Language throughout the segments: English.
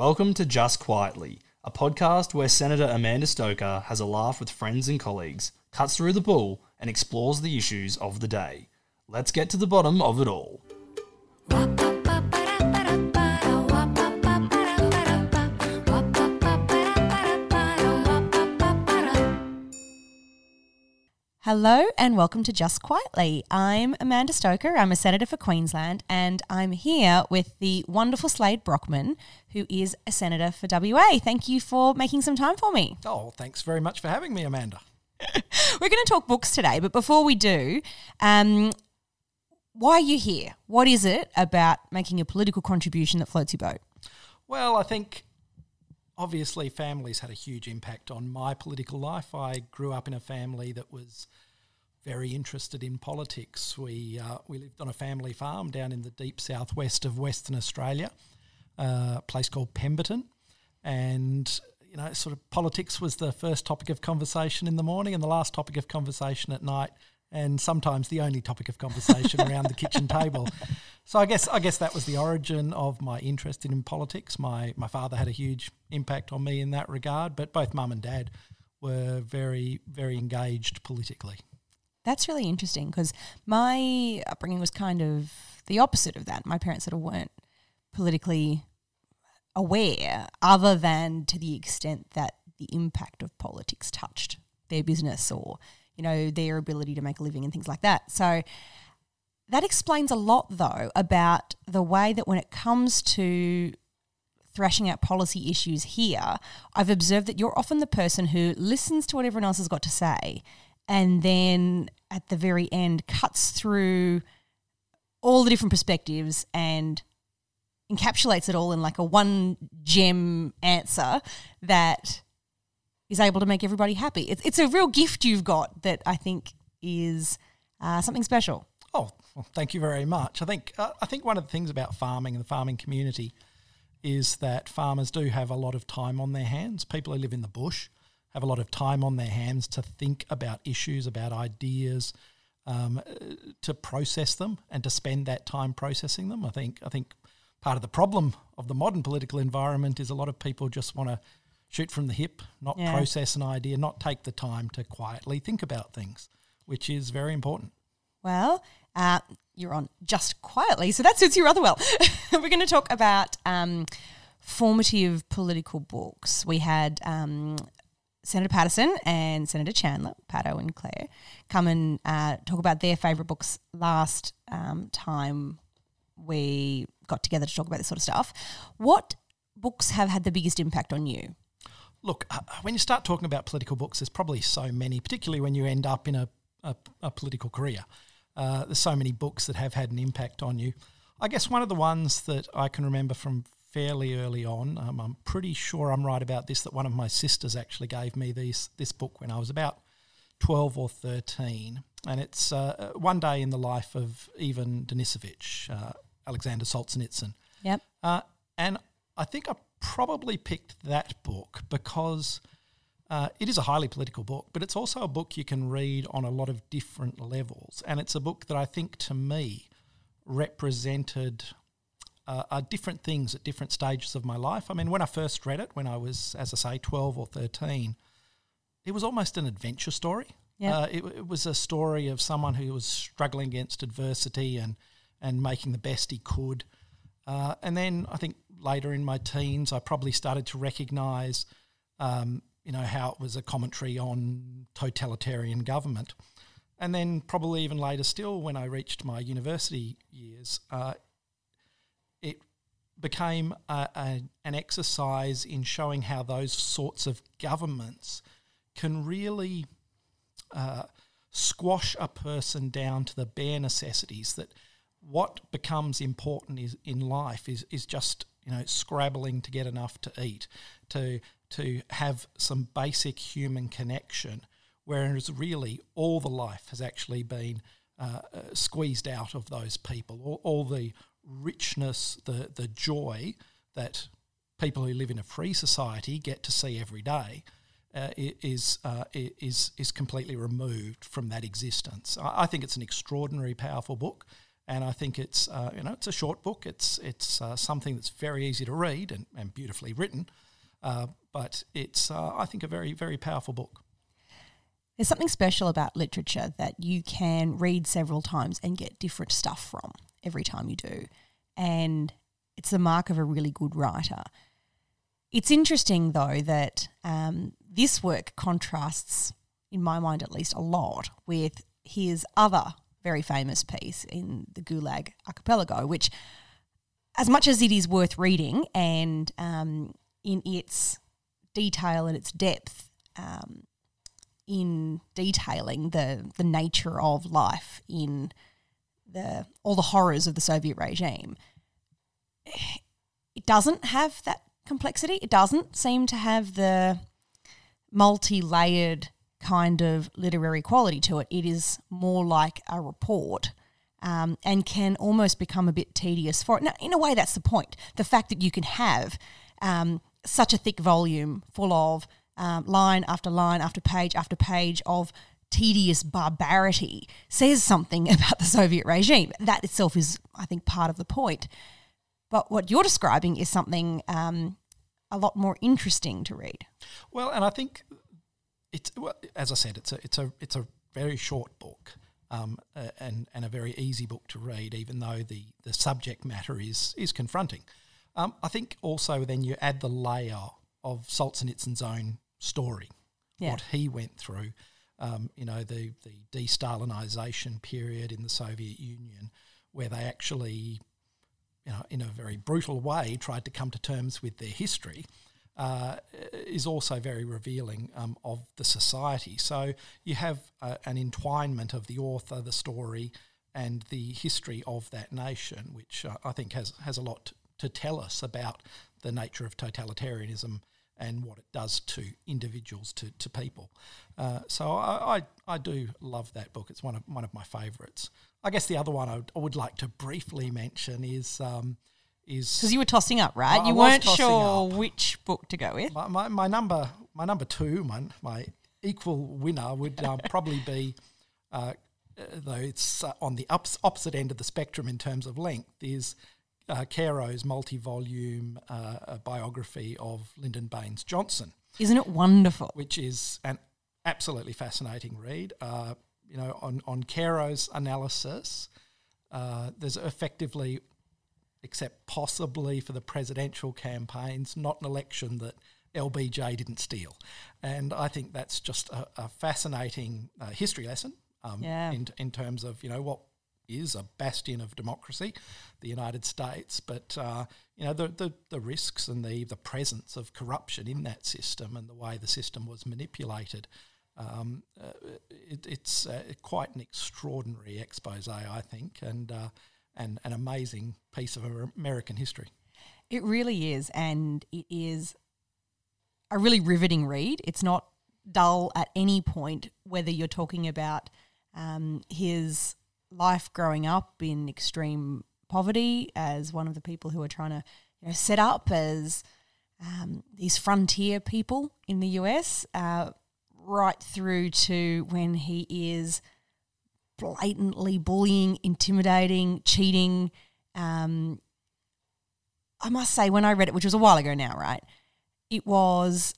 Welcome to Just Quietly, a podcast where Senator Amanda Stoker has a laugh with friends and colleagues, cuts through the bull, and explores the issues of the day. Let's get to the bottom of it all. Hello and welcome to Just Quietly. I'm Amanda Stoker. I'm a senator for Queensland and I'm here with the wonderful Slade Brockman, who is a senator for WA. Thank you for making some time for me. Oh, thanks very much for having me, Amanda. We're going to talk books today, but before we do, um, why are you here? What is it about making a political contribution that floats your boat? Well, I think obviously families had a huge impact on my political life. I grew up in a family that was very interested in politics. We uh, we lived on a family farm down in the deep southwest of Western Australia, uh, a place called Pemberton, and you know, sort of politics was the first topic of conversation in the morning and the last topic of conversation at night and sometimes the only topic of conversation around the kitchen table. So I guess I guess that was the origin of my interest in politics. My my father had a huge impact on me in that regard, but both mum and dad were very very engaged politically. That's really interesting because my upbringing was kind of the opposite of that. My parents sort of weren't politically aware, other than to the extent that the impact of politics touched their business or you know, their ability to make a living and things like that. So that explains a lot, though, about the way that when it comes to thrashing out policy issues here, I've observed that you're often the person who listens to what everyone else has got to say and then at the very end cuts through all the different perspectives and encapsulates it all in like a one gem answer that is able to make everybody happy. It's, it's a real gift you've got that I think is uh, something special. Oh, well, thank you very much. I think uh, I think one of the things about farming and the farming community is that farmers do have a lot of time on their hands. People who live in the bush have a lot of time on their hands to think about issues, about ideas, um, to process them, and to spend that time processing them. I think I think part of the problem of the modern political environment is a lot of people just want to shoot from the hip, not yeah. process an idea, not take the time to quietly think about things, which is very important. Well, uh, you're on just quietly, so that suits you rather well. We're going to talk about um, formative political books. We had um, Senator Paterson and Senator Chandler, Pato and Claire, come and uh, talk about their favourite books last um, time we got together to talk about this sort of stuff. What books have had the biggest impact on you? Look, uh, when you start talking about political books, there's probably so many, particularly when you end up in a, a, a political career. Uh, there's so many books that have had an impact on you. I guess one of the ones that I can remember from fairly early on, um, I'm pretty sure I'm right about this, that one of my sisters actually gave me these, this book when I was about 12 or 13. And it's uh, uh One Day in the Life of Ivan Denisovich, uh, Alexander Solzhenitsyn. Yep. Uh, and I think I probably picked that book because uh, it is a highly political book, but it's also a book you can read on a lot of different levels. And it's a book that I think to me represented uh, uh, different things at different stages of my life. I mean, when I first read it, when I was, as I say, 12 or 13, it was almost an adventure story. Yeah. Uh, it, it was a story of someone who was struggling against adversity and, and making the best he could. Uh, and then I think later in my teens, I probably started to recognise, um, you know, how it was a commentary on totalitarian government. And then probably even later still, when I reached my university years, uh, it became a, a, an exercise in showing how those sorts of governments can really uh, squash a person down to the bare necessities that what becomes important is in life is is just you know, scrabbling to get enough to eat, to to have some basic human connection, whereas really all the life has actually been uh, uh, squeezed out of those people. All, all, the richness, the the joy that people who live in a free society get to see every day. Uh, is uh, is is completely removed from that existence. I, I think it's an extraordinary, powerful book, And I think it's uh, you know it's a short book. It's it's uh, something that's very easy to read and, and beautifully written, uh, but it's uh, I think a very very powerful book. There's something special about literature that you can read several times and get different stuff from every time you do. And it's the mark of a really good writer. It's interesting, though, that um, this work contrasts, in my mind at least, a lot with his other very famous piece in the Gulag Archipelago, which, as much as it is worth reading and um, in its detail and its depth, um, in detailing the the nature of life in the all the horrors of the Soviet regime. It doesn't have that complexity. It doesn't seem to have the multi-layered kind of literary quality to it. It is more like a report. Um, and can almost become a bit tedious for it. Now, in a way, that's the point. The fact that you can have um, such a thick volume full of um, line after line after page after page of tedious barbarity says something about the Soviet regime. That itself is, I think, part of the point. But what you're describing is something um, a lot more interesting to read. Well, and I think it's well, as I said, it's a it's a it's a very short book. Um, uh, and and a very easy book to read, even though the, the subject matter is is confronting. Um, I think also then you add the layer of Solzhenitsyn's own story, yeah. what he went through. Um, you know, the the de-Stalinization period in the Soviet Union, where they actually, you know, in a very brutal way, tried to come to terms with their history. Uh, is also very revealing um, of the society. So you have uh, an entwinement of the author, the story, and the history of that nation, which uh, I think has has a lot to tell us about the nature of totalitarianism and what it does to individuals, to, to people. Uh, so I, I, I do love that book. It's one of one of my favourites. I guess the other one I would, I would like to briefly mention is um, is because you were tossing up, right? I, you weren't sure up. which book to go with. My, my, my, number my number two, my my equal winner would um, probably be. Uh, though it's uh, on the ups, opposite end of the spectrum in terms of length, is uh, Caro's multi-volume uh, biography of Lyndon Baines Johnson. Isn't it wonderful? Which is an absolutely fascinating read. Uh, you know, on on Caro's analysis, uh, there's effectively, except possibly for the presidential campaigns, not an election that LBJ didn't steal, and I think that's just a, a fascinating uh, history lesson. Um, yeah. in, in terms of you know what is a bastion of democracy, the United States. But uh, you know the, the, the risks and the the presence of corruption in that system and the way the system was manipulated. Um, uh, it, it's uh, quite an extraordinary expose, I think, and uh, and an amazing piece of American history. It really is, and it is a really riveting read. It's not dull at any point, whether you're talking about um, his life growing up in extreme poverty as one of the people who are trying to you know, set up as um, these frontier people in the US, uh, right through to when he is blatantly bullying, intimidating, cheating. Um, I must say, when I read it, which was a while ago now, right? It was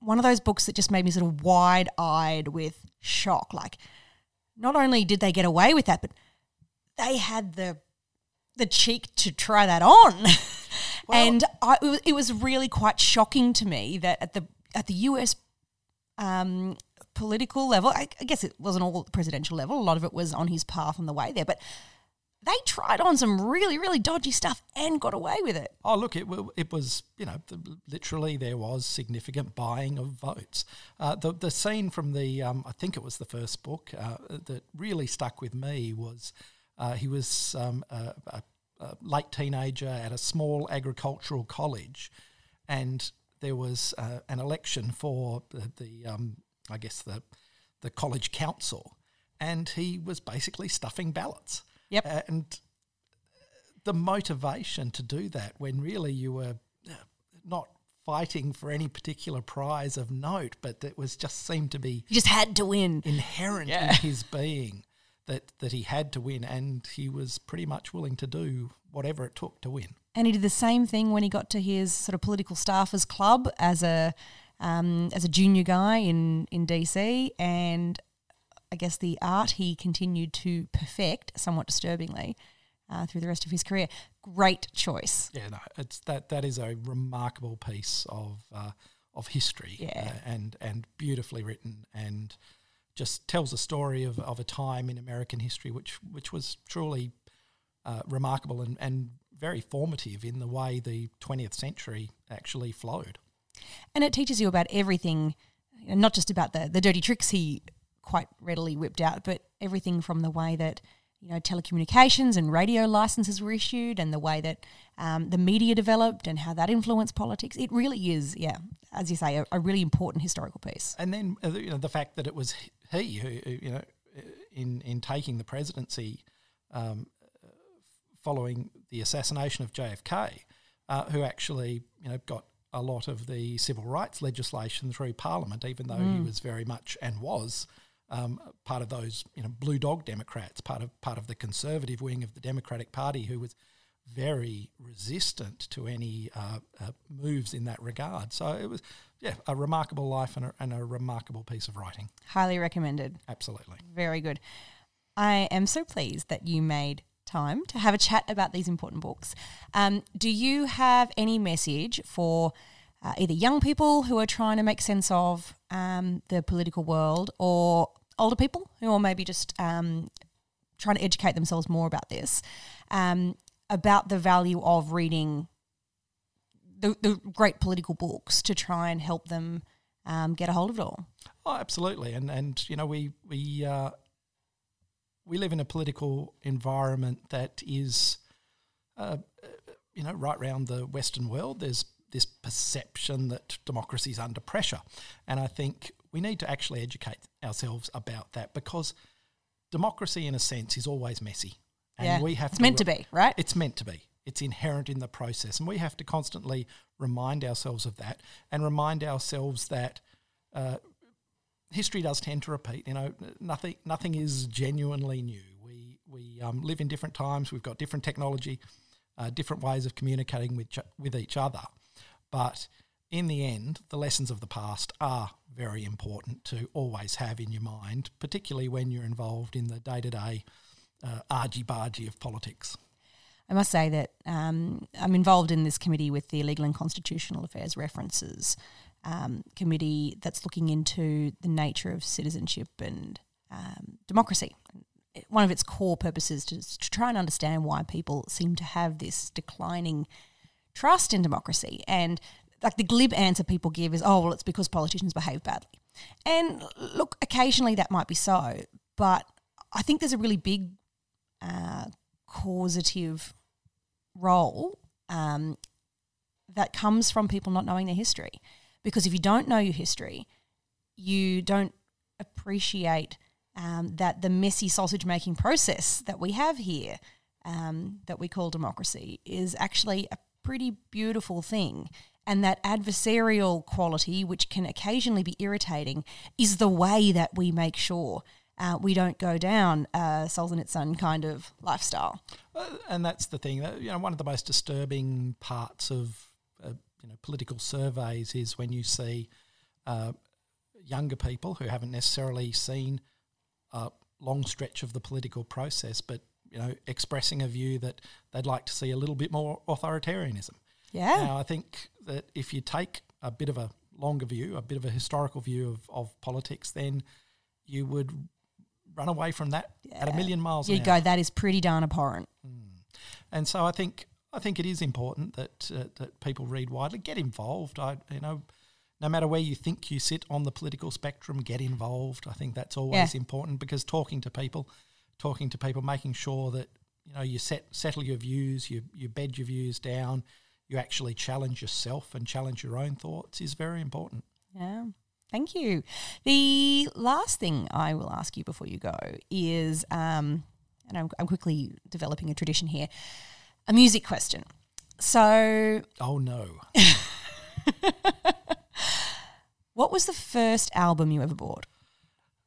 one of those books that just made me sort of wide eyed with shock. Like, not only did they get away with that, but they had the the cheek to try that on. Well, and I, it was really quite shocking to me that at the at the US um, political level, I, I guess it wasn't all presidential level. A lot of it was on his path on the way there, but they tried on some really, really dodgy stuff and got away with it. Oh, look, it, it was, you know, literally there was significant buying of votes. Uh, the, the scene from the, um, I think it was the first book, uh, that really stuck with me was uh, he was um, a, a, a, late teenager at a small agricultural college and there was uh, an election for the, the um, I guess, the, the college council. And he was basically stuffing ballots Yep. and the motivation to do that when really you were uh, not fighting for any particular prize of note, but it was just seemed to be you just had to win inherent yeah. in his being that that he had to win, and he was pretty much willing to do whatever it took to win. And he did the same thing when he got to his sort of political staffers club as a um, as a junior guy in in DC, and I guess the art he continued to perfect, somewhat disturbingly, uh, through the rest of his career. Great choice. Yeah, no, it's that that is a remarkable piece of uh, of history, Yeah. uh, and and beautifully written, and just tells a story of, of a time in American history which which was truly uh, remarkable and, and very formative in the way the 20th century actually flowed. And it teaches you about everything, not just about the, the dirty tricks he quite readily whipped out, but everything from the way that you know telecommunications and radio licenses were issued, and the way that um, the media developed, and how that influenced politics. It really is, yeah, as you say, a, a really important historical piece. And then uh, you know the fact that it was he who who, you know in in taking the presidency um, uh, following the assassination of JFK, uh, who actually you know got a lot of the civil rights legislation through Parliament, even though he was very much and was um, part of those you know blue dog Democrats, part of part of the conservative wing of the Democratic Party, who was very resistant to any uh, uh, moves in that regard. So it was, yeah, a remarkable life and a, and a remarkable piece of writing. Highly recommended. Absolutely. Very good. I am so pleased that you made time to have a chat about these important books. Um, do you have any message for uh, either young people who are trying to make sense of um, the political world or older people who are maybe just um, trying to educate themselves more about this, um, about the value of reading the, the great political books to try and help them um, get a hold of it all? Oh, absolutely. And and you know we we uh, we live in a political environment that is, uh, you know, right around the Western world. There's this perception that democracy is under pressure, and I think we need to actually educate ourselves about that because democracy, in a sense, is always messy, and Yeah, we have to it's to meant to be, right? It's meant to be. It's inherent in the process, and we have to constantly remind ourselves of that, and remind ourselves that uh, history does tend to repeat. You know, nothing nothing is genuinely new. We we um, live in different times. We've got different technology, uh, different ways of communicating with with each other. But in the end, the lessons of the past are very important to always have in your mind, particularly when you're involved in the day to day argy bargy of politics. I must say that um, I'm involved in this committee with the Legal and Constitutional Affairs References um, Committee that's looking into the nature of citizenship and um, democracy. One of its core purposes is to try and understand why people seem to have this declining trust in democracy. And like the glib answer people give is, oh, well, it's because politicians behave badly. And look, occasionally that might be so, but I think there's a really big uh, causative role um, that comes from people not knowing their history. Because if you don't know your history, you don't appreciate um, that the messy sausage making process that we have here, um, that we call democracy, is actually a pretty beautiful thing. And that adversarial quality, which can occasionally be irritating, is the way that we make sure uh, we don't go down a Solzhenitsyn kind of lifestyle. Uh, and that's the thing. That, you know, one of the most disturbing parts of uh, you know political surveys is when you see uh, younger people who haven't necessarily seen a long stretch of the political process, but you know, expressing a view that they'd like to see a little bit more authoritarianism. Yeah. Now, I think that if you take a bit of a longer view, a bit of a historical view of, of politics, then you would run away from that at a million miles You'd go, that is pretty darn abhorrent. And so I think I think it is important that uh, that people read widely, get involved. I you know, no matter where you think you sit on the political spectrum, get involved. I think that's always Yeah. important because talking to people, talking to people, making sure that you know you set settle your views, you you bed your views down, you actually challenge yourself and challenge your own thoughts is very important. Yeah. Thank you. The last thing I will ask you before you go is, um, and I'm, I'm quickly developing a tradition here, a music question. So, Oh no, what was the first album you ever bought?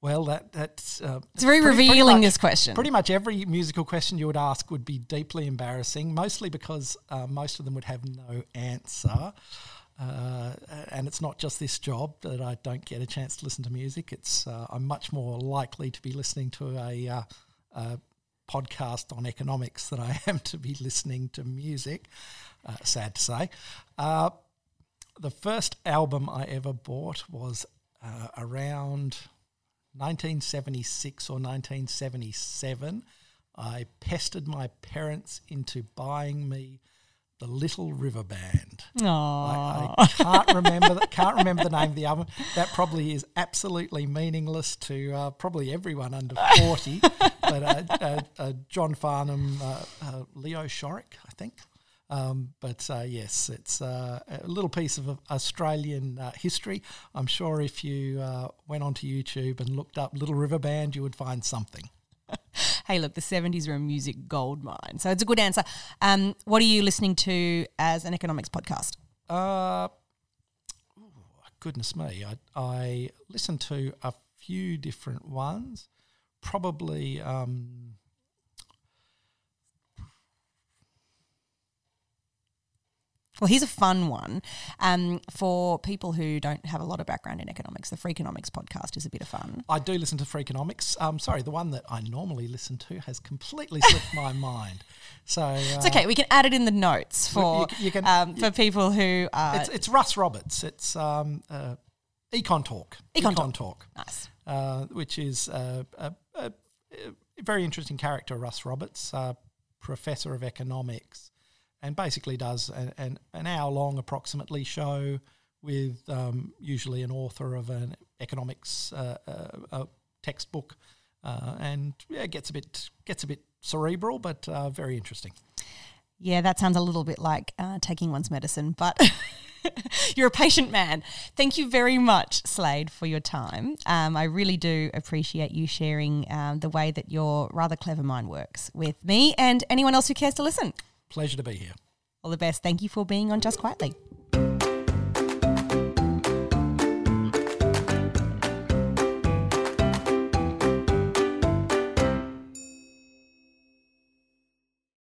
Well, that that's uh, It's very pretty- pretty revealing. much- this question. Pretty much every musical question you would ask would be deeply embarrassing, mostly because uh, most of them would have no answer. Uh, and it's not just this job that I don't get a chance to listen to music. It's uh, I'm much more likely to be listening to a, uh, a podcast on economics than I am to be listening to music. Uh, sad to say. Uh, the first album I ever bought was uh, around 1976 or 1977. I pestered my parents into buying me the Little River Band. I, I can't remember that. Can't remember the name of the album. That probably is absolutely meaningless to uh, probably everyone under forty. But uh, uh, uh, John Farnham, uh, uh, Leo Shorrock, I think. Um, but uh, yes, it's uh, a little piece of Australian uh, history. I'm sure if you uh, went onto YouTube and looked up Little River Band, you would find something. hey, look, the 70s were a music gold mine. So it's a good answer. Um, what are you listening to as an economics podcast? Uh, goodness me, I, I listened to a few different ones. Probably, um, Well, here's a fun one um, for people who don't have a lot of background in economics. The Freakonomics podcast is a bit of fun. I do listen to Freakonomics. Um, sorry, the one that I normally listen to has completely slipped my mind. So uh, It's okay. We can add it in the notes for you- you can- um, for people who are It's, it's Russ Roberts. It's um, uh, Econ Talk. Econ Talk. nice. Uh, which is a, a, a very interesting character, Russ Roberts, professor of economics, and basically does an, an, hour long, approximately, show with um, usually an author of an economics uh, uh, textbook, uh, and yeah, it gets a bit gets a bit cerebral, but uh, very interesting. Yeah, that sounds a little bit like uh, taking one's medicine, but you're a patient man. Thank you very much, Slade, for your time. Um, I really do appreciate you sharing um, the way that your rather clever mind works with me and anyone else who cares to listen. Pleasure to be here. All the best. Thank you for being on Just Quietly.